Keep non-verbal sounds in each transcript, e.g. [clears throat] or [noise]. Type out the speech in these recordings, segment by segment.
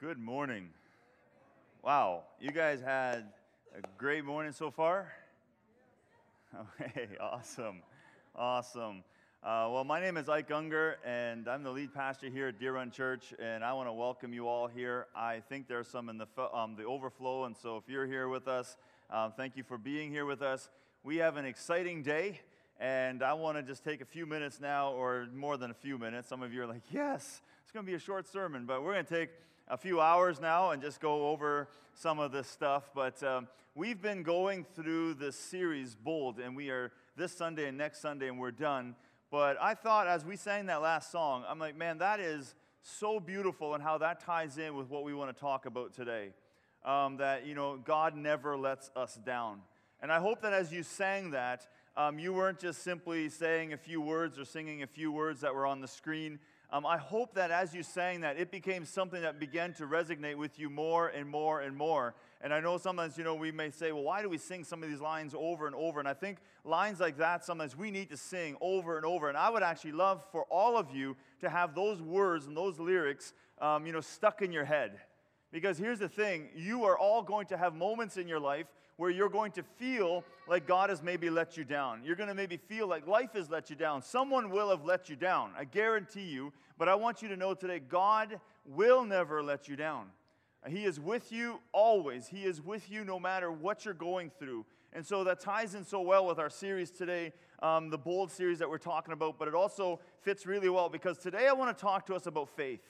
Good morning. Wow, you guys had a great morning so far? [laughs] Okay, awesome. Awesome. Uh, well, my name is Ike Unger, and I'm the lead pastor here at Deer Run Church, and I want to welcome you all here. I think there's some in the, um, the overflow, and so if you're here with us, um, thank you for being here with us. We have an exciting day, and I want to just take a few minutes now, or more than a few minutes. Some of you are like, yes, it's going to be a short sermon, but we're going to take a few hours now and just go over some of this stuff. But um, we've been going through this series, Bold, and we are this Sunday and next Sunday, and we're done. But I thought as we sang that last song, I'm like, man, that is so beautiful and how that ties in with what we want to talk about today. Um, that, you know, God never lets us down. And I hope that as you sang that, um, you weren't just simply saying a few words or singing a few words that were on the screen, um, I hope that as you sang that, it became something that began to resonate with you more and more and more. And I know sometimes, you know, we may say, well, why do we sing some of these lines over and over? And I think lines like that, sometimes we need to sing over and over. And I would actually love for all of you to have those words and those lyrics, um, you know, stuck in your head. Because here's the thing you are all going to have moments in your life where you're going to feel like God has maybe let you down. You're going to maybe feel like life has let you down. Someone will have let you down, I guarantee you. But I want you to know today God will never let you down. He is with you always, He is with you no matter what you're going through. And so that ties in so well with our series today, um, the bold series that we're talking about, but it also fits really well because today I want to talk to us about faith.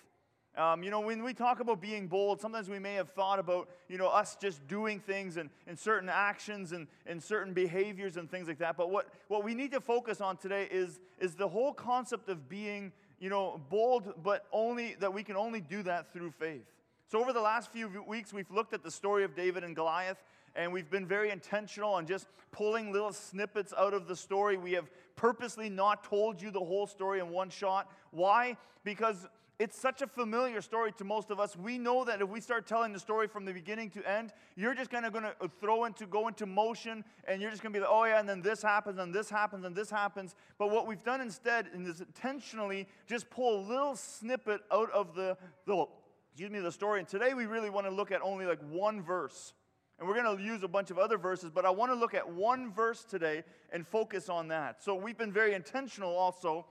Um, you know, when we talk about being bold, sometimes we may have thought about, you know, us just doing things and, and certain actions and, and certain behaviors and things like that. But what, what we need to focus on today is, is the whole concept of being, you know, bold, but only that we can only do that through faith. So over the last few weeks, we've looked at the story of David and Goliath, and we've been very intentional on just pulling little snippets out of the story. We have purposely not told you the whole story in one shot. Why? Because it's such a familiar story to most of us. We know that if we start telling the story from the beginning to end, you're just kind of going to uh, throw into, go into motion, and you're just going to be like, oh yeah, and then this happens, and this happens, and this happens. But what we've done instead is intentionally just pull a little snippet out of the, the excuse me, the story. And today we really want to look at only like one verse. And we're going to use a bunch of other verses, but I want to look at one verse today and focus on that. So we've been very intentional also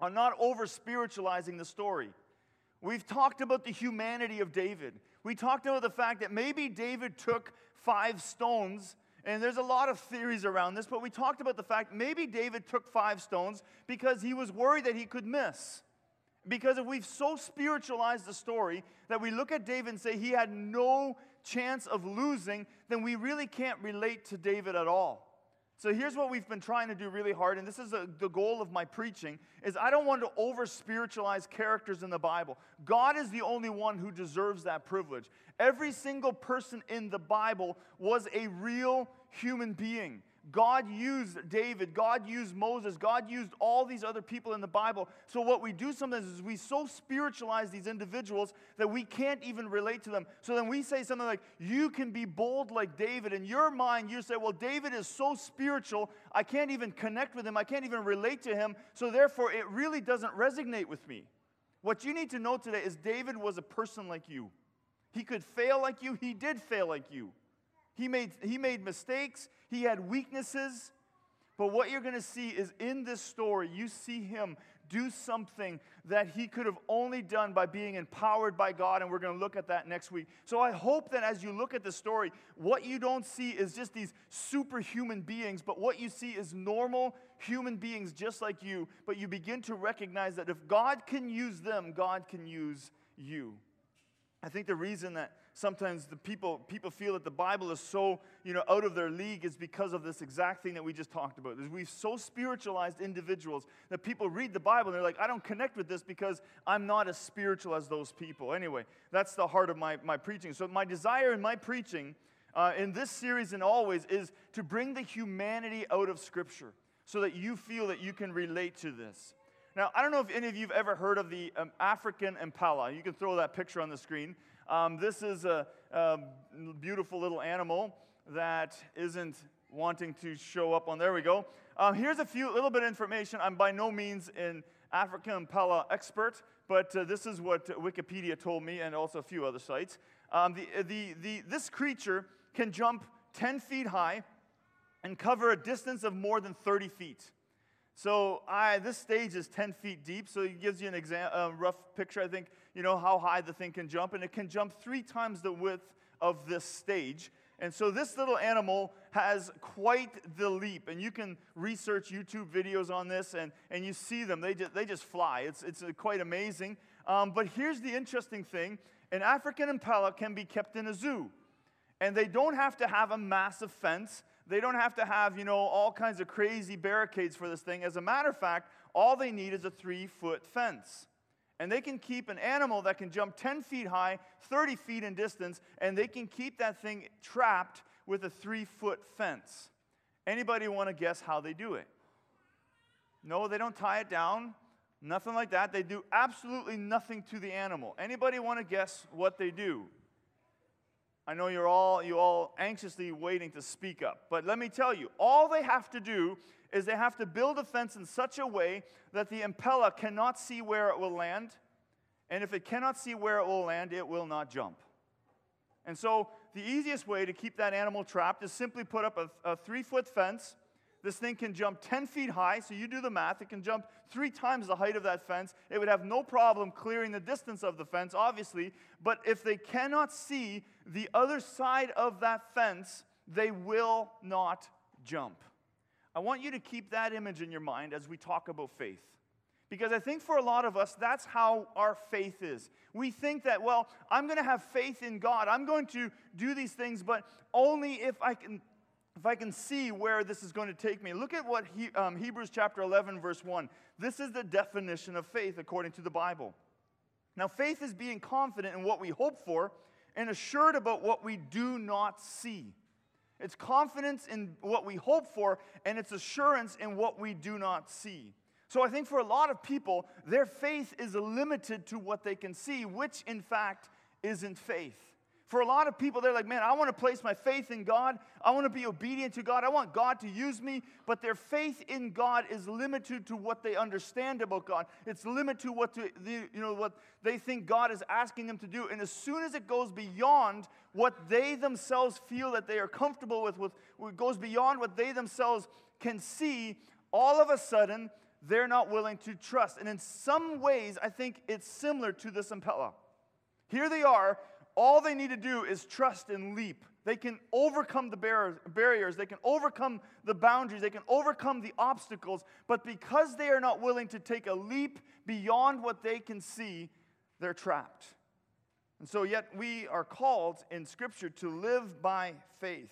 on not over spiritualizing the story. We've talked about the humanity of David. We talked about the fact that maybe David took five stones, and there's a lot of theories around this, but we talked about the fact maybe David took five stones because he was worried that he could miss. Because if we've so spiritualized the story that we look at David and say he had no chance of losing, then we really can't relate to David at all. So here's what we've been trying to do really hard, and this is a, the goal of my preaching, is I don't want to over spiritualize characters in the Bible. God is the only one who deserves that privilege. Every single person in the Bible was a real human being. God used David, God used Moses, God used all these other people in the Bible. So, what we do sometimes is we so spiritualize these individuals that we can't even relate to them. So, then we say something like, You can be bold like David. In your mind, you say, Well, David is so spiritual, I can't even connect with him, I can't even relate to him. So, therefore, it really doesn't resonate with me. What you need to know today is David was a person like you. He could fail like you, he did fail like you. He made, he made mistakes, he had weaknesses. But what you're going to see is in this story, you see him do something that he could have only done by being empowered by God, and we're going to look at that next week. So I hope that as you look at the story, what you don't see is just these superhuman beings, but what you see is normal human beings just like you. But you begin to recognize that if God can use them, God can use you. I think the reason that sometimes the people, people feel that the Bible is so, you know, out of their league is because of this exact thing that we just talked about. We've so spiritualized individuals that people read the Bible and they're like, I don't connect with this because I'm not as spiritual as those people. Anyway, that's the heart of my, my preaching. So my desire in my preaching uh, in this series and always is to bring the humanity out of Scripture so that you feel that you can relate to this. Now, I don't know if any of you have ever heard of the um, African impala. You can throw that picture on the screen. Um, this is a, a, beautiful little animal that isn't wanting to show up on. There we go. Um, here's a few little bit of information. I'm by no means an African impala expert, but uh, this is what Wikipedia told me, and also a few other sites. Um, the, uh, the, the, this creature can jump 10 feet high and cover a distance of more than 30 feet. So I, this stage is 10 feet deep, so it gives you an exam, a rough picture, I think, you know, how high the thing can jump. And it can jump three times the width of this stage. And so this little animal has quite the leap. And you can research YouTube videos on this, and, and you see them. They just, they just fly. It's, it's quite amazing. Um, but here's the interesting thing an African impala can be kept in a zoo. And they don't have to have a massive fence. They don't have to have, you know, all kinds of crazy barricades for this thing. As a matter of fact, all they need is a three foot fence. And they can keep an animal that can jump 10 feet high, 30 feet in distance, and they can keep that thing trapped with a three foot fence. Anybody want to guess how they do it? No, they don't tie it down. Nothing like that. They do absolutely nothing to the animal. Anybody want to guess what they do? I know you're all you all anxiously waiting to speak up, but let me tell you, all they have to do is they have to build a fence in such a way that the impala cannot see where it will land, and if it cannot see where it will land, it will not jump. And so the easiest way to keep that animal trapped is simply put up a, a three foot fence this thing can jump 10 feet high, so you do the math. It can jump three times the height of that fence. It would have no problem clearing the distance of the fence, obviously. But if they cannot see the other side of that fence, they will not jump. I want you to keep that image in your mind as we talk about faith. Because I think for a lot of us, that's how our faith is. We think that, well, I'm going to have faith in God. I'm going to do these things, but only if I can if I can see where this is going to take me, look at what he, um, Hebrews chapter 11, verse 1. This is the definition of faith according to the Bible. Now, faith is being confident in what we hope for and assured about what we do not see. It's confidence in what we hope for and it's assurance in what we do not see. So, I think for a lot of people, their faith is limited to what they can see, which in fact isn't faith. For a lot of people, they're like, man, I want to place my faith in God. I want to be obedient to God. I want God to use me. But their faith in God is limited to what they understand about God. It's limited to what, to, the, you know, what they think God is asking them to do. And as soon as it goes beyond what they themselves feel that they are comfortable with, with it goes beyond what they themselves can see, all of a sudden, they're not willing to trust. And in some ways, I think it's similar to this impala. Here they are all they need to do is trust and leap. They can overcome the barriers, they can overcome the boundaries, they can overcome the obstacles, but because they are not willing to take a leap beyond what they can see, they're trapped. And so, yet we are called in Scripture to live by faith.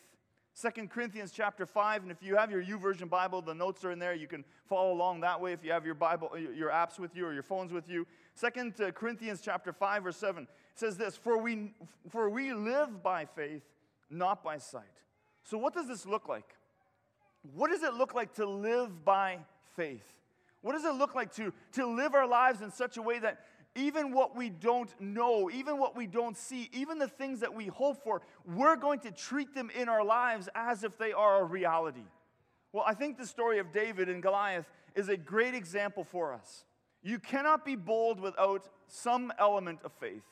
Second Corinthians chapter 5, and if you have your YouVersion Bible, the notes are in there. You can follow along that way if you have your Bible, your apps with you or your phones with you. Second uh, Corinthians chapter 5, or 7 says this for we, for we live by faith, not by sight. So, what does this look like? What does it look like to live by faith? What does it look like to, to live our lives in such a way that even what we don't know, even what we don't see, even the things that we hope for, we're going to treat them in our lives as if they are a reality? Well, I think the story of David and Goliath is a great example for us. You cannot be bold without some element of faith.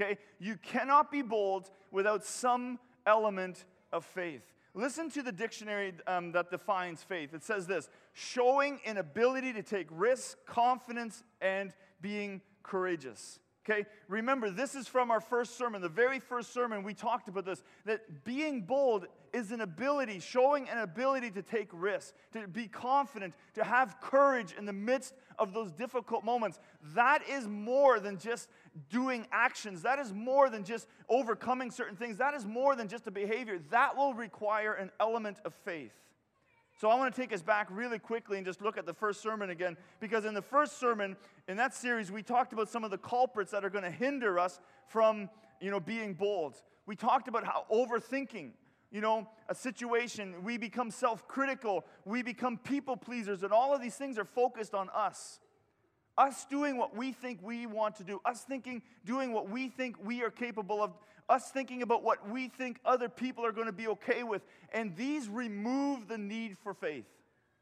Okay? You cannot be bold without some element of faith. Listen to the dictionary um, that defines faith. It says this showing an ability to take risks, confidence, and being courageous. Okay, remember, this is from our first sermon. The very first sermon, we talked about this that being bold is an ability, showing an ability to take risks, to be confident, to have courage in the midst of those difficult moments. That is more than just doing actions, that is more than just overcoming certain things, that is more than just a behavior. That will require an element of faith. So I want to take us back really quickly and just look at the first sermon again, because in the first sermon in that series, we talked about some of the culprits that are going to hinder us from, you know, being bold. We talked about how overthinking, you know, a situation, we become self-critical, we become people pleasers, and all of these things are focused on us. Us doing what we think we want to do, us thinking, doing what we think we are capable of us thinking about what we think other people are going to be okay with. And these remove the need for faith.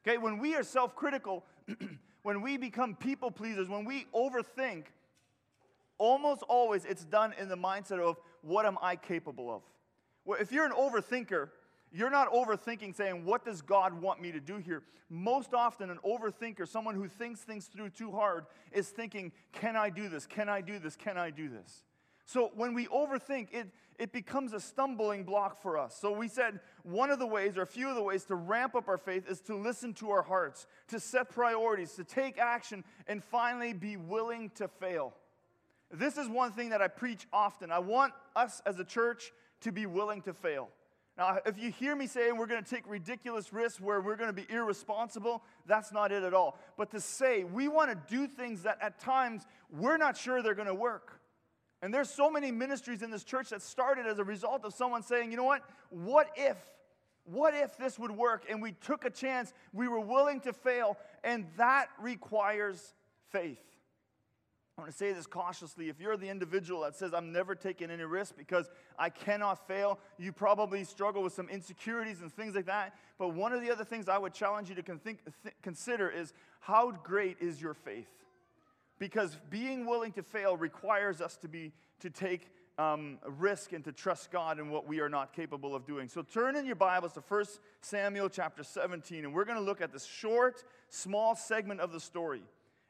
Okay, when we are self critical, [clears throat] when we become people pleasers, when we overthink, almost always it's done in the mindset of what am I capable of? Well, if you're an overthinker, you're not overthinking saying, What does God want me to do here? Most often, an overthinker, someone who thinks things through too hard, is thinking, Can I do this? Can I do this? Can I do this? So when we overthink, it, it becomes a stumbling block for us. So we said one of the ways, or a few of the ways, to ramp up our faith is to listen to our hearts, to set priorities, to take action, and finally be willing to fail. This is one thing that I preach often. I want us as a church to be willing to fail. Now, if you hear me saying we're going to take ridiculous risks where we're going to be irresponsible, that's not it at all. But to say we want to do things that at times we're not sure they're going to work. And there's so many ministries in this church that started as a result of someone saying, you know what? What if? What if this would work? And we took a chance, we were willing to fail, and that requires faith. I want to say this cautiously. If you're the individual that says, I'm never taking any risk because I cannot fail, you probably struggle with some insecurities and things like that. But one of the other things I would challenge you to th- consider is how great is your faith? Because being willing to fail requires us to, be, to take um, risk and to trust God in what we are not capable of doing. So turn in your Bibles to 1 Samuel chapter 17, and we're going to look at this short, small segment of the story.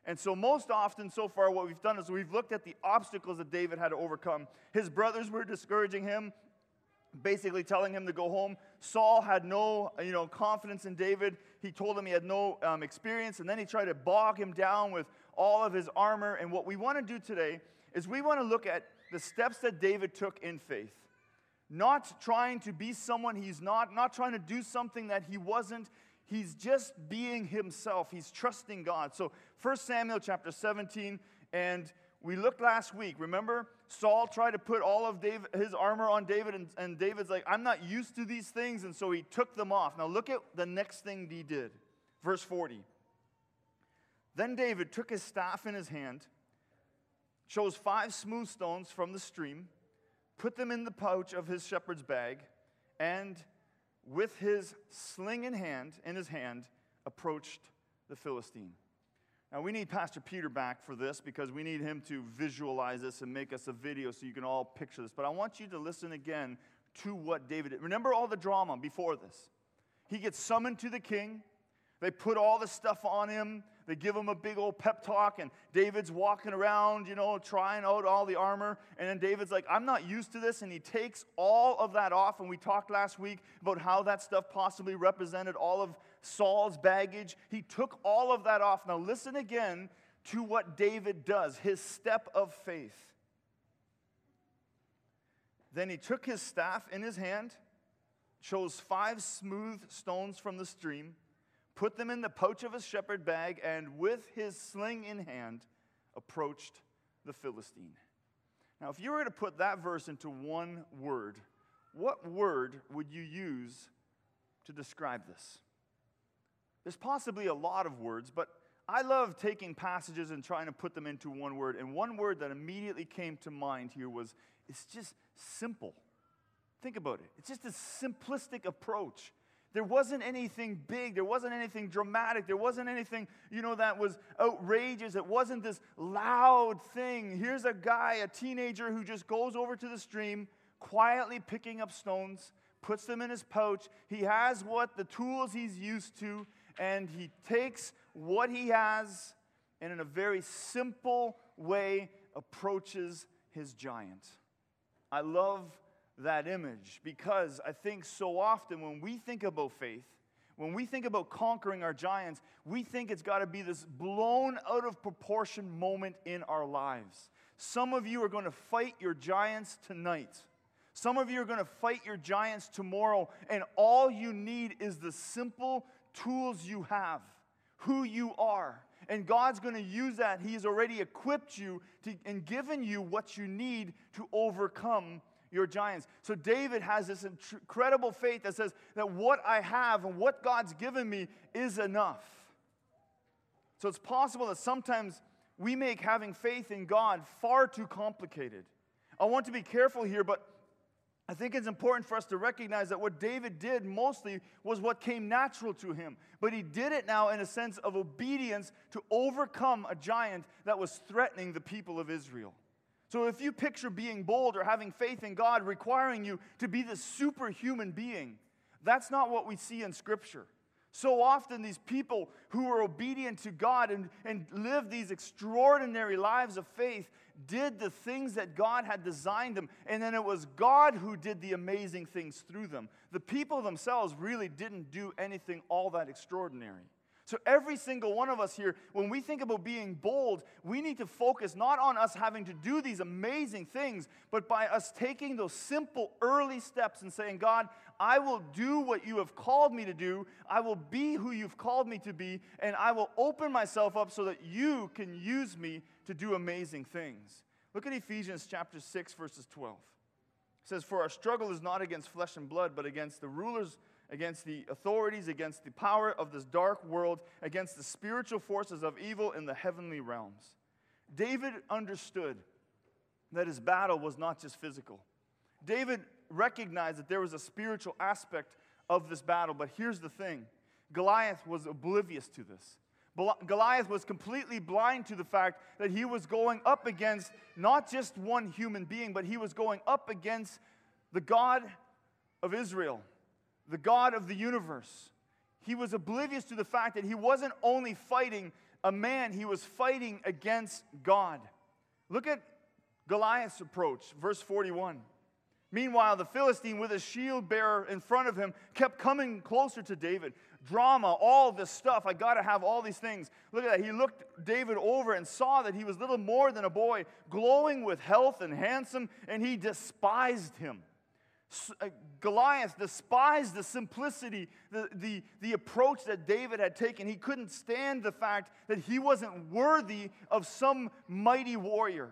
And so, most often so far, what we've done is we've looked at the obstacles that David had to overcome. His brothers were discouraging him, basically telling him to go home. Saul had no you know, confidence in David. He told him he had no um, experience, and then he tried to bog him down with all of his armor. And what we want to do today is we want to look at the steps that David took in faith. Not trying to be someone he's not, not trying to do something that he wasn't. He's just being himself. He's trusting God. So 1 Samuel chapter 17, and we looked last week. Remember, Saul tried to put all of David, his armor on David, and, and David's like, I'm not used to these things, and so he took them off. Now look at the next thing he did. Verse 40. Then David took his staff in his hand, chose five smooth stones from the stream, put them in the pouch of his shepherd's bag, and with his sling in hand, in his hand, approached the Philistine. Now, we need Pastor Peter back for this because we need him to visualize this and make us a video so you can all picture this. But I want you to listen again to what David did. Remember all the drama before this. He gets summoned to the king, they put all the stuff on him. They give him a big old pep talk, and David's walking around, you know, trying out all the armor. And then David's like, I'm not used to this. And he takes all of that off. And we talked last week about how that stuff possibly represented all of Saul's baggage. He took all of that off. Now, listen again to what David does, his step of faith. Then he took his staff in his hand, chose five smooth stones from the stream put them in the pouch of his shepherd bag, and with his sling in hand, approached the Philistine. Now, if you were to put that verse into one word, what word would you use to describe this? There's possibly a lot of words, but I love taking passages and trying to put them into one word. And one word that immediately came to mind here was it's just simple. Think about it. It's just a simplistic approach. There wasn't anything big. There wasn't anything dramatic. There wasn't anything, you know, that was outrageous. It wasn't this loud thing. Here's a guy, a teenager, who just goes over to the stream, quietly picking up stones, puts them in his pouch. He has what the tools he's used to, and he takes what he has and, in a very simple way, approaches his giant. I love that image because I think so often when we think about faith, when we think about conquering our giants, we think it's got to be this blown out of proportion moment in our lives. Some of you are going to fight your giants tonight. Some of you are going to fight your giants tomorrow, and all you need is the simple tools you have, who you are. And God's going to use that. He's already equipped you to, and given you what you need to overcome your giants. So David has this incredible faith that says that what I have and what God's given me is enough. So it's possible that sometimes we make having faith in God far too complicated. I want to be careful here, but I think it's important for us to recognize that what David did mostly was what came natural to him. But he did it now in a sense of obedience to overcome a giant that was threatening the people of Israel. So if you picture being bold or having faith in God requiring you to be this superhuman being, that's not what we see in Scripture. So often, these people who are obedient to God and, and live these extraordinary lives of faith did the things that God had designed them, and then it was God who did the amazing things through them. The people themselves really didn't do anything all that extraordinary. So, every single one of us here, when we think about being bold, we need to focus not on us having to do these amazing things, but by us taking those simple early steps and saying, God, I will do what you have called me to do. I will be who you've called me to be, and I will open myself up so that you can use me to do amazing things. Look at Ephesians chapter 6, verses 12. It says, For our struggle is not against flesh and blood, but against the rulers against the authorities, against the power of this dark world, against the spiritual forces of evil in the heavenly realms. David understood that his battle was not just physical. David recognized that there was a spiritual aspect of this battle, but here's the thing Goliath was oblivious to this. Goliath was completely blind to the fact that he was going up against not just one human being, but he was going up against the God of Israel, the God of the universe. He was oblivious to the fact that he wasn't only fighting a man, he was fighting against God. Look at Goliath's approach, verse 41. Meanwhile, the Philistine, with his shield bearer in front of him, kept coming closer to David. Drama, all this stuff. I got to have all these things. Look at that. He looked David over and saw that he was little more than a boy, glowing with health and handsome, and he despised him. Uh, Goliath despised the simplicity, the, the, the approach that David had taken. He couldn't stand the fact that he wasn't worthy of some mighty warrior.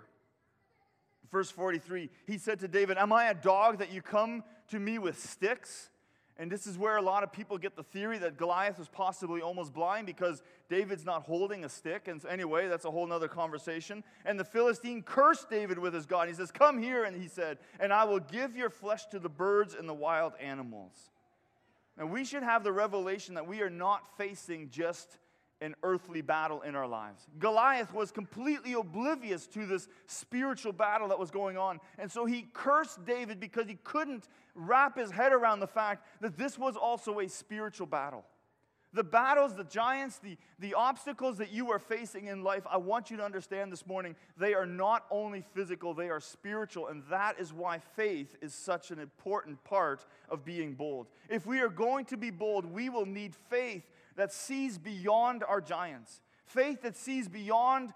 Verse 43, he said to David, Am I a dog that you come to me with sticks? And this is where a lot of people get the theory that Goliath was possibly almost blind because David's not holding a stick. And anyway, that's a whole other conversation. And the Philistine cursed David with his God. He says, Come here, and he said, and I will give your flesh to the birds and the wild animals. Now, we should have the revelation that we are not facing just an earthly battle in our lives. Goliath was completely oblivious to this spiritual battle that was going on. And so he cursed David because he couldn't wrap his head around the fact that this was also a spiritual battle. The battles, the giants, the, the obstacles that you are facing in life, I want you to understand this morning, they are not only physical, they are spiritual. And that is why faith is such an important part of being bold. If we are going to be bold, we will need faith that sees beyond our giants, faith that sees beyond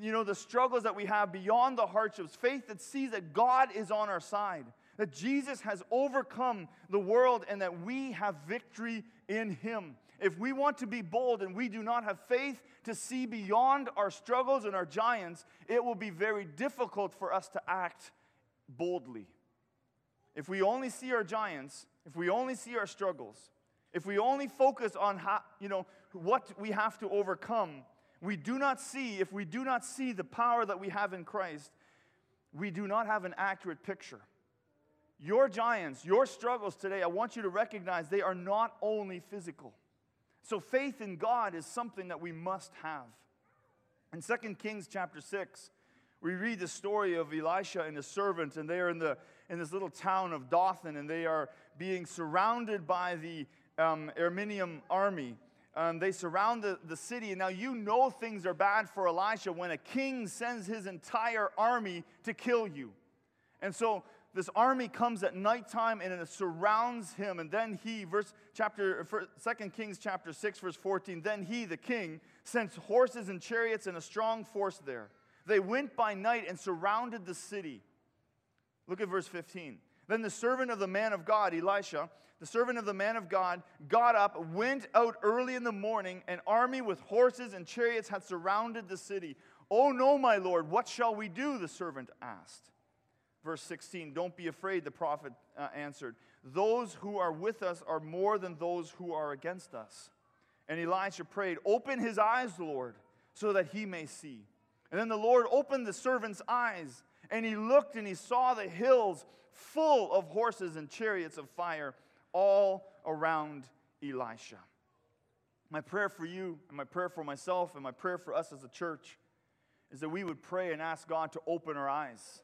you know the struggles that we have beyond the hardships. Faith that sees that god is on our side that jesus has overcome the world and that we have victory in him. If we want to be bold and we do not have faith to see beyond our struggles and our giants it will be very difficult for us to act boldly. If we only see our giants if we only see our struggles if we only focus on how, you know, what we have to overcome, we do not see, if we do not see the power that we have in Christ, we do not have an accurate picture. Your giants, your struggles today, I want you to recognize they are not only physical. So faith in God is something that we must have. In 2 Kings chapter 6, we read the story of Elisha and his servant, and they are in, the, in this little town of Dothan, and they are being surrounded by the um, Aramean army. Um, they surround the, the city. And now you know things are bad for Elisha when a king sends his entire army to kill you. And so this army comes at nighttime and it surrounds him. And then he, verse chapter, Second Kings chapter 6, verse 14, then he, the king, sent horses and chariots and a strong force there. They went by night and surrounded the city. Look at verse 15. Then the servant of the man of God, Elisha, the servant of the man of God, got up, went out early in the morning. An army with horses and chariots had surrounded the city. Oh, no, my Lord, what shall we do? The servant asked. Verse 16 Don't be afraid, the prophet uh, answered. Those who are with us are more than those who are against us. And Elisha prayed, Open his eyes, Lord, so that he may see. And then the Lord opened the servant's eyes, and he looked and he saw the hills full of horses and chariots of fire all around Elisha. My prayer for you, and my prayer for myself, and my prayer for us as a church is that we would pray and ask God to open our eyes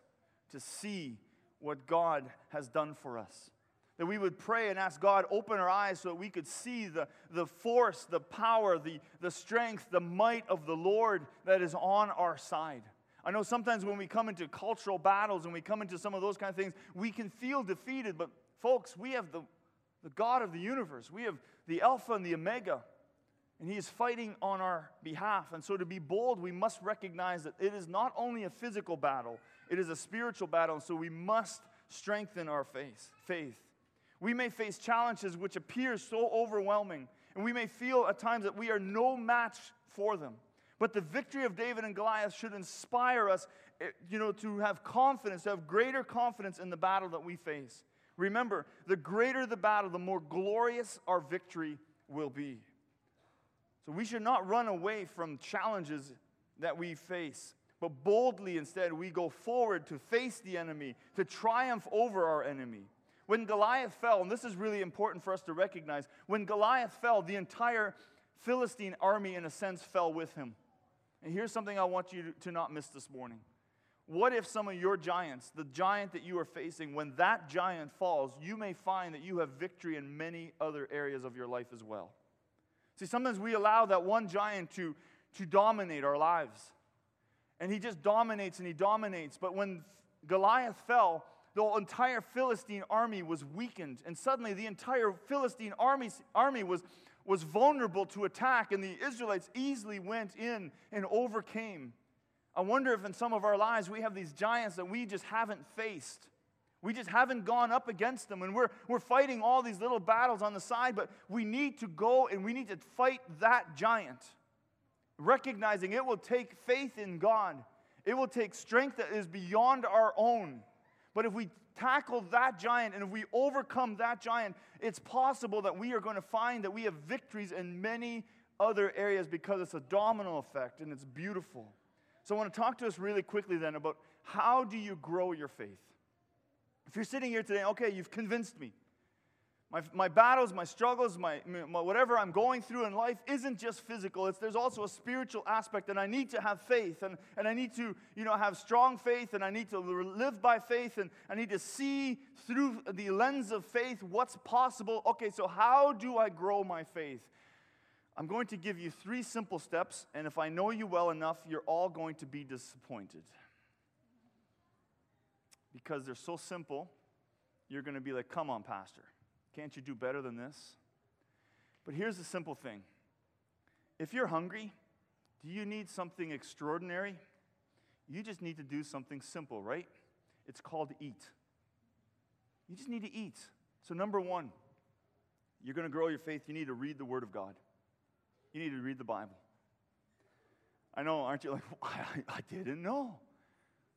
to see what God has done for us. That we would pray and ask God, open our eyes so that we could see the, the force, the power, the, the strength, the might of the Lord that is on our side. I know sometimes when we come into cultural battles and we come into some of those kind of things, we can feel defeated. But folks, we have the, the God of the universe, we have the Alpha and the Omega. And he is fighting on our behalf. And so, to be bold, we must recognize that it is not only a physical battle, it is a spiritual battle. And so, we must strengthen our faith. faith. We may face challenges which appear so overwhelming, and we may feel at times that we are no match for them. But the victory of David and Goliath should inspire us, eh, you know, to have confidence, to have greater confidence in the battle that we face. Remember, the greater the battle, the more glorious our victory will be. So we should not run away from challenges that we face, but boldly instead we go forward to face the enemy, to triumph over our enemy. When Goliath fell, and this is really important for us to recognize, when Goliath fell, the entire Philistine army, in a sense, fell with him. And here's something I want you to not miss this morning. What if some of your giants, the giant that you are facing, when that giant falls, you may find that you have victory in many other areas of your life as well? See, sometimes we allow that one giant to, to dominate our lives. And he just dominates and he dominates. But when Goliath fell, the entire Philistine army was weakened. And suddenly the entire Philistine army, army was, was vulnerable to attack. And the Israelites easily went in and overcame. I wonder if in some of our lives we have these giants that we just haven't faced. We just haven't gone up against them. And we're, we're fighting all these little battles on the side, but we need to go and we need to fight that giant. Recognizing it will take faith in God, it will take strength that is beyond our own. But if we tackle that giant and if we overcome that giant, it's possible that we are going to find that we have victories in many other areas because it's a domino effect and it's beautiful. So I want to talk to us really quickly then about how do you grow your faith? If you're sitting here today, okay, you've convinced me. My, my battles, my struggles, my, my, whatever I'm going through in life isn't just physical. It's, there's also a spiritual aspect, and I need to have faith, and, and I need to you know, have strong faith, and I need to live by faith, and I need to see through the lens of faith what's possible. Okay, so how do I grow my faith? I'm going to give you three simple steps, and if I know you well enough, you're all going to be disappointed because they're so simple, you're going to be like, come on, Pastor. Can't you do better than this? But here's the simple thing if you're hungry, do you need something extraordinary? You just need to do something simple, right? It's called eat. You just need to eat. So, number one, you're going to grow your faith, you need to read the Word of God. You need to read the Bible. I know, aren't you like, [laughs] I, I didn't know.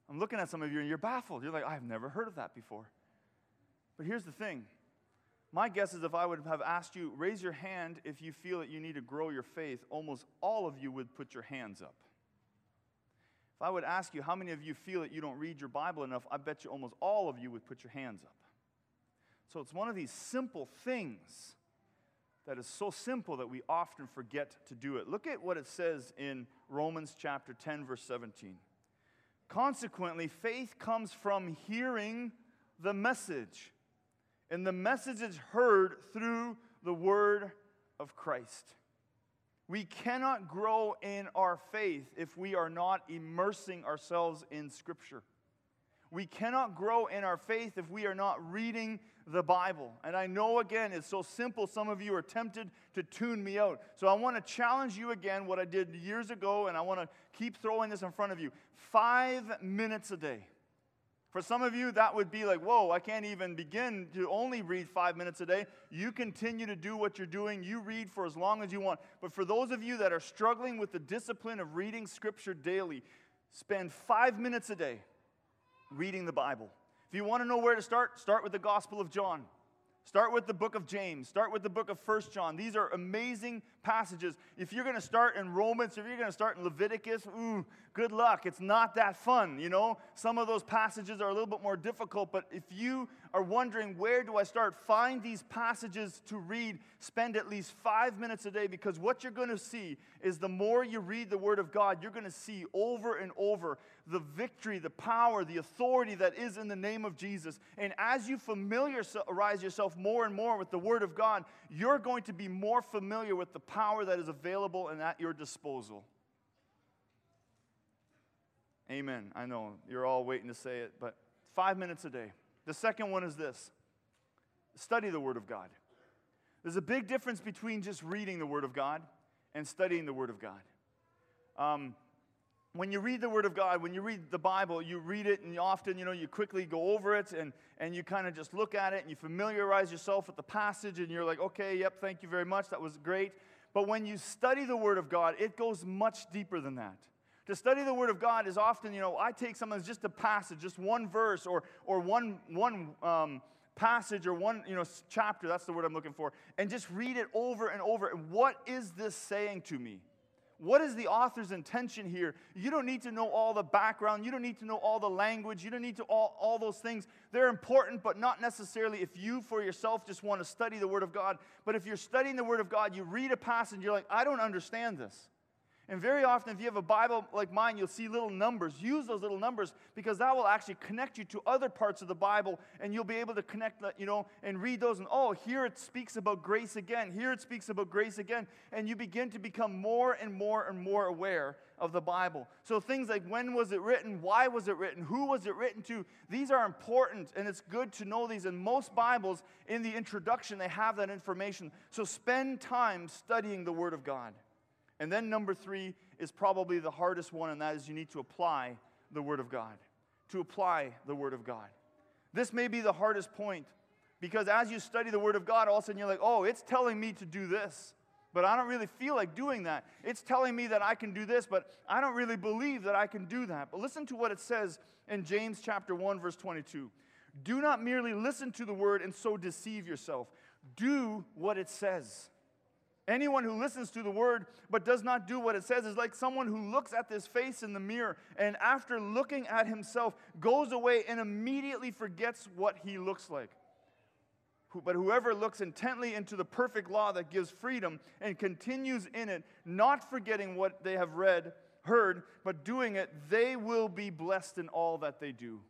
I'm looking at some of you and you're baffled. You're like, I've never heard of that before. But here's the thing my guess is if I would have asked you, raise your hand if you feel that you need to grow your faith, almost all of you would put your hands up. If I would ask you how many of you feel that you don't read your Bible enough, I bet you almost all of you would put your hands up. So it's one of these simple things that is so simple that we often forget to do it. Look at what it says in Romans chapter 10, verse 17. Consequently, faith comes from hearing the message, and the message is heard through the word of Christ. We cannot grow in our faith if we are not immersing ourselves in Scripture. We cannot grow in our faith if we are not reading the Bible. And I know, again, it's so simple, some of you are tempted to tune me out. So I want to challenge you again, what I did years ago, and I want to keep throwing this in front of you. Five minutes a day. For some of you, that would be like, whoa, I can't even begin to only read five minutes a day. You continue to do what you're doing. You read for as long as you want. But for those of you that are struggling with the discipline of reading Scripture daily, spend five minutes a day reading the Bible. If you want to know where to start, start with the Gospel of John. Start with the book of James. Start with the book of First John. These are amazing passages. If you're going to start in Romans, if you're going to start in Leviticus, ooh, good luck. It's not that fun, you know? Some of those passages are a little bit more difficult, but if you are wondering where do I start, find these passages to read. Spend at least five minutes a day because what you're going to see is the more you read the Word of God, you're going to see over and over the victory, the power, the authority that is in the name of Jesus. And as you familiarize yourself more and more with the Word of God, you're going to be more familiar with the power that is available and at your disposal. Amen. I know you're all waiting to say it, but five minutes a day. The second one is this study the Word of God. There's a big difference between just reading the Word of God and studying the Word of God. Um, when you read the Word of God, when you read the Bible, you read it and often, you know, you quickly go over it and, and you kind of just look at it and you familiarize yourself with the passage and you're like, okay, yep, thank you very much, that was great. But when you study the Word of God, it goes much deeper than that. To study the Word of God is often, you know, I take something that's just a passage, just one verse or, or one, one um, passage or one, you know, chapter, that's the word I'm looking for, and just read it over and over. And what is this saying to me? What is the author's intention here? You don't need to know all the background. You don't need to know all the language. You don't need to all, all those things. They're important, but not necessarily if you for yourself just want to study the Word of God. But if you're studying the Word of God, you read a passage, you're like, I don't understand this. And very often, if you have a Bible like mine, you'll see little numbers. Use those little numbers because that will actually connect you to other parts of the Bible, and you'll be able to connect, you know, and read those. And oh, here it speaks about grace again. Here it speaks about grace again. And you begin to become more and more and more aware of the Bible. So things like when was it written? Why was it written? Who was it written to? These are important, and it's good to know these. And most Bibles, in the introduction, they have that information. So spend time studying the Word of God. And then number three is probably the hardest one, and that is you need to apply the Word of God. To apply the Word of God. This may be the hardest point because as you study the Word of God, all of a sudden you're like, oh, it's telling me to do this, but I don't really feel like doing that. It's telling me that I can do this, but I don't really believe that I can do that. But listen to what it says in James chapter 1, verse 22. Do not merely listen to the Word and so deceive yourself, do what it says. Anyone who listens to the word but does not do what it says is like someone who looks at this face in the mirror and after looking at himself goes away and immediately forgets what he looks like. But whoever looks intently into the perfect law that gives freedom and continues in it, not forgetting what they have read, heard, but doing it, they will be blessed in all that they do.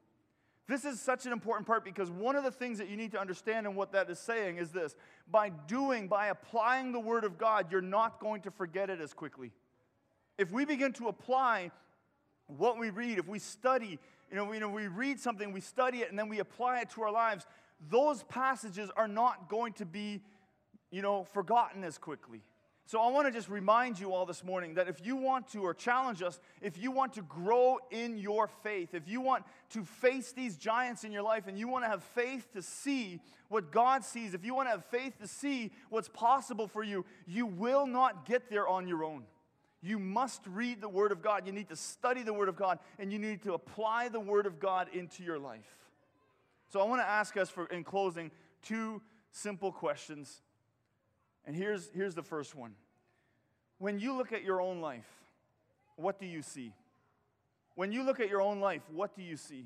This is such an important part because one of the things that you need to understand and what that is saying is this by doing, by applying the Word of God, you're not going to forget it as quickly. If we begin to apply what we read, if we study, you know, we, you know, we read something, we study it, and then we apply it to our lives, those passages are not going to be, you know, forgotten as quickly. So I want to just remind you all this morning that if you want to, or challenge us, if you want to grow in your faith, if you want to face these giants in your life and you want to have faith to see what God sees, if you want to have faith to see what's possible for you, you will not get there on your own. You must read the Word of God. You need to study the Word of God, and you need to apply the Word of God into your life. So I want to ask us for, in closing, two simple questions and here's, here's the first one. When you look at your own life, what do you see? When you look at your own life, what do you see?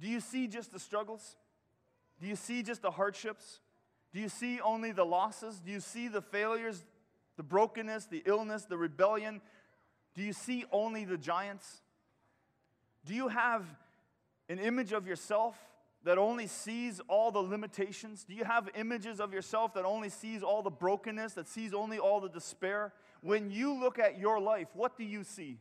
Do you see just the struggles? Do you see just the hardships? Do you see only the losses? Do you see the failures, the brokenness, the illness, the rebellion? Do you see only the giants? Do you have an image of yourself that only sees all the limitations? Do you have images of yourself that only sees all the brokenness, that sees only all the despair? When you look at your life, what do you see?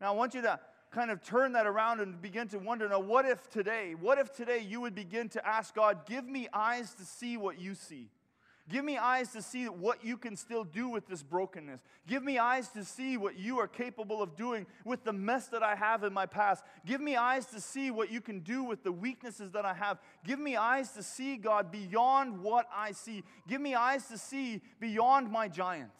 Now, I want you to kind of turn that around and begin to wonder now, what if today, what if today you would begin to ask God, give me eyes to see what you see? Give me eyes to see what you can still do with this brokenness. Give me eyes to see what you are capable of doing with the mess that I have in my past. Give me eyes to see what you can do with the weaknesses that I have. Give me eyes to see, God, beyond what I see. Give me eyes to see beyond my giant.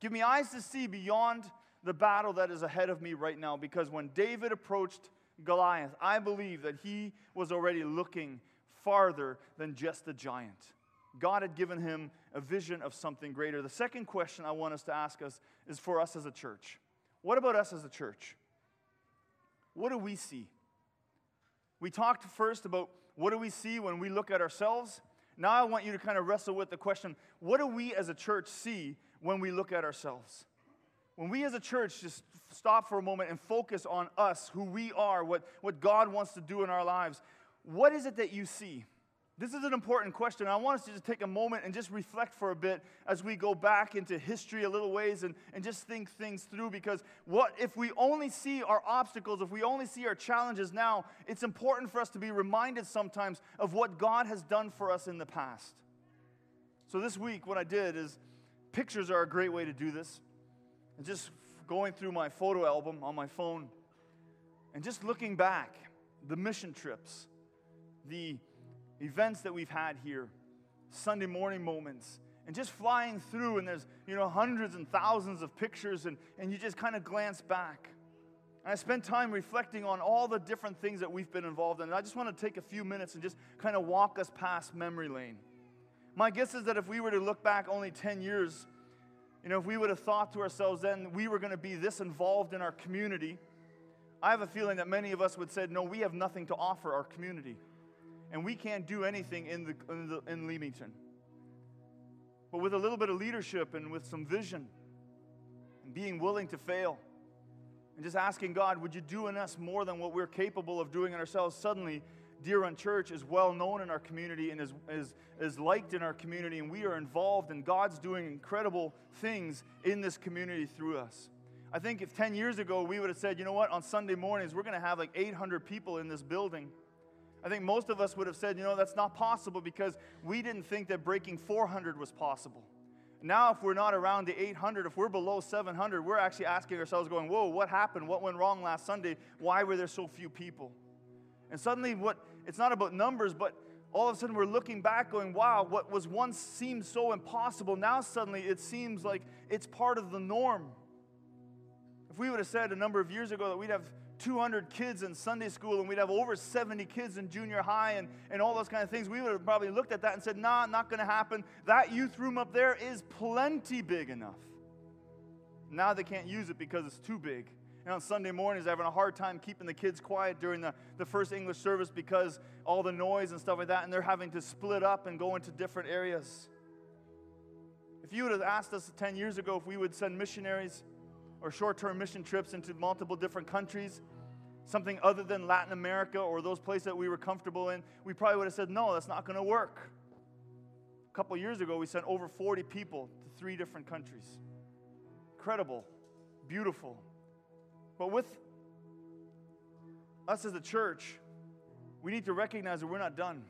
Give me eyes to see beyond the battle that is ahead of me right now. Because when David approached Goliath, I believe that he was already looking farther than just the giant. God had given him a vision of something greater. The second question I want us to ask us is for us as a church. What about us as a church? What do we see? We talked first about what do we see when we look at ourselves. Now I want you to kind of wrestle with the question what do we as a church see when we look at ourselves? When we as a church just stop for a moment and focus on us, who we are, what, what God wants to do in our lives, what is it that you see? This is an important question. I want us to just take a moment and just reflect for a bit as we go back into history a little ways and, and just think things through. Because what if we only see our obstacles, if we only see our challenges now, it's important for us to be reminded sometimes of what God has done for us in the past. So this week, what I did is pictures are a great way to do this. And just going through my photo album on my phone and just looking back, the mission trips, the events that we've had here, Sunday morning moments, and just flying through, and there's, you know, hundreds and thousands of pictures, and, and you just kind of glance back. And I spent time reflecting on all the different things that we've been involved in. And I just want to take a few minutes and just kind of walk us past memory lane. My guess is that if we were to look back only 10 years, you know, if we would have thought to ourselves then we were going to be this involved in our community, I have a feeling that many of us would say, no, we have nothing to offer our community and we can't do anything in, the, in, the, in Leamington. But with a little bit of leadership and with some vision and being willing to fail and just asking God, would you do in us more than what we're capable of doing in ourselves? Suddenly, Deer Run Church is well known in our community and is, is, is liked in our community, and we are involved, and God's doing incredible things in this community through us. I think if 10 years ago we would have said, you know what, on Sunday mornings we're going to have like 800 people in this building I think most of us would have said, you know, that's not possible because we didn't think that breaking 400 was possible. Now, if we're not around the 800, if we're below 700, we're actually asking ourselves, going, whoa, what happened? What went wrong last Sunday? Why were there so few people? And suddenly, what it's not about numbers, but all of a sudden we're looking back going, wow, what was once seemed so impossible, now suddenly it seems like it's part of the norm. If we would have said a number of years ago that we'd have 200 kids in Sunday school and we'd have over 70 kids in junior high and, and all those kind of things, we would have probably looked at that and said, nah, not going to happen. That youth room up there is plenty big enough. Now they can't use it because it's too big. And on Sunday mornings, having a hard time keeping the kids quiet during the, the first English service because all the noise and stuff like that, and they're having to split up and go into different areas. If you would have asked us 10 years ago if we would send missionaries or short term mission trips into multiple different countries, something other than Latin America or those places that we were comfortable in, we probably would have said, no, that's not going to work. A couple years ago, we sent over 40 people to three different countries. Incredible, beautiful. But with us as a church, we need to recognize that we're not done.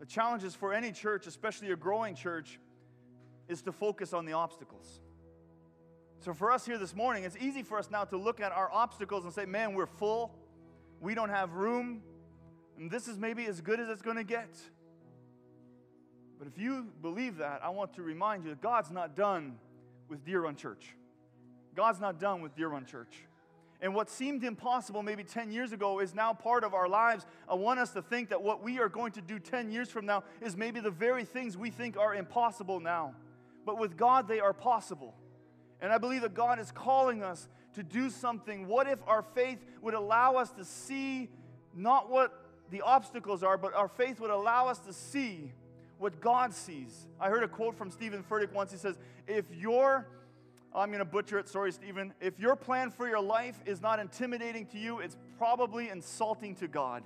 The challenges for any church, especially a growing church, is to focus on the obstacles. So, for us here this morning, it's easy for us now to look at our obstacles and say, man, we're full. We don't have room. And this is maybe as good as it's going to get. But if you believe that, I want to remind you that God's not done with Deer Run Church. God's not done with Deer Run Church. And what seemed impossible maybe 10 years ago is now part of our lives. I want us to think that what we are going to do 10 years from now is maybe the very things we think are impossible now. But with God, they are possible. And I believe that God is calling us to do something. What if our faith would allow us to see not what the obstacles are, but our faith would allow us to see what God sees? I heard a quote from Steven Furtick once. He says, If your I'm going to butcher it, sorry, Steven. If your plan for your life is not intimidating to you, it's probably insulting to God.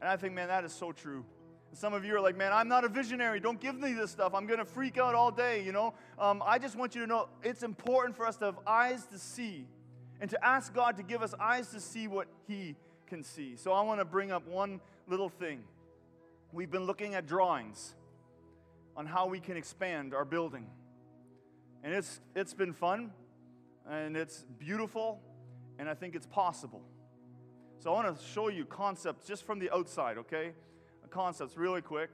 And I think, man, that is so true. Some of you are like, man, I'm not a visionary. Don't give me this stuff. I'm going to freak out all day, you know? Um, I just want you to know it's important for us to have eyes to see and to ask God to give us eyes to see what He can see. So I want to bring up one little thing. We've been looking at drawings on how we can expand our building. And it's, it's been fun, and it's beautiful, and I think it's possible. So I want to show you concepts just from the outside, okay? Concepts really quick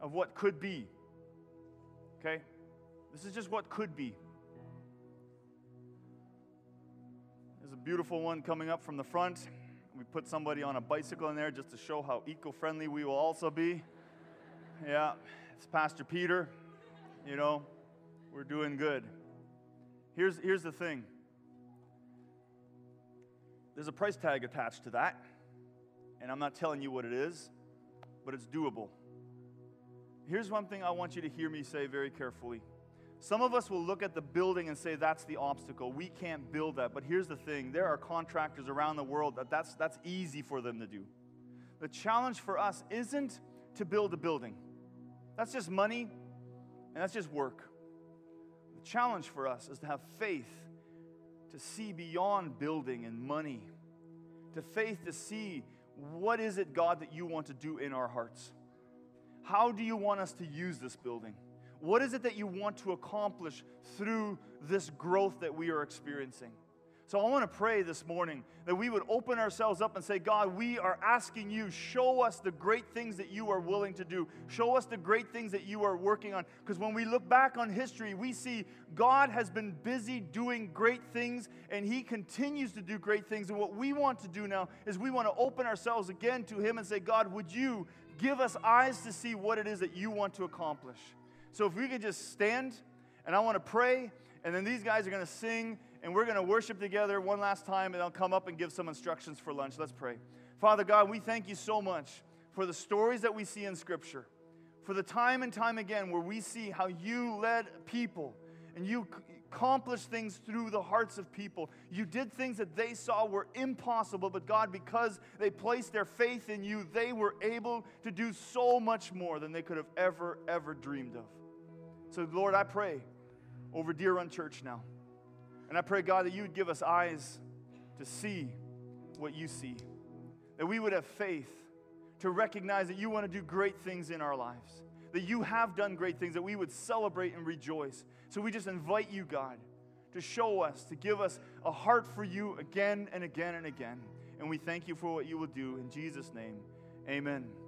of what could be. Okay? This is just what could be. There's a beautiful one coming up from the front. We put somebody on a bicycle in there just to show how eco friendly we will also be. Yeah, it's Pastor Peter. You know, we're doing good. Here's, here's the thing there's a price tag attached to that, and I'm not telling you what it is, but it's doable. Here's one thing I want you to hear me say very carefully. Some of us will look at the building and say that's the obstacle. We can't build that. But here's the thing there are contractors around the world that that's, that's easy for them to do. The challenge for us isn't to build a building, that's just money and that's just work. The challenge for us is to have faith to see beyond building and money, to faith to see what is it, God, that you want to do in our hearts. How do you want us to use this building? What is it that you want to accomplish through this growth that we are experiencing? So I want to pray this morning that we would open ourselves up and say, God, we are asking you, show us the great things that you are willing to do. Show us the great things that you are working on. Because when we look back on history, we see God has been busy doing great things and he continues to do great things. And what we want to do now is we want to open ourselves again to him and say, God, would you give us eyes to see what it is that you want to accomplish? So if we could just stand, and I want to pray, and then these guys are going to sing, and we're going to worship together one last time, and I'll come up and give some instructions for lunch. Let's pray. Father God, we thank you so much for the stories that we see in Scripture, for the time and time again where we see how you led people and you accomplished things through the hearts of people. You did things that they saw were impossible, but God, because they placed their faith in you, they were able to do so much more than they could have ever, ever dreamed of. So, Lord, I pray over Deer Run Church now. And I pray, God, that you would give us eyes to see what you see, that we would have faith to recognize that you want to do great things in our lives, that you have done great things, that we would celebrate and rejoice. So we just invite you, God, to show us, to give us a heart for you again and again and again. And we thank you for what you will do. In Jesus' name, amen.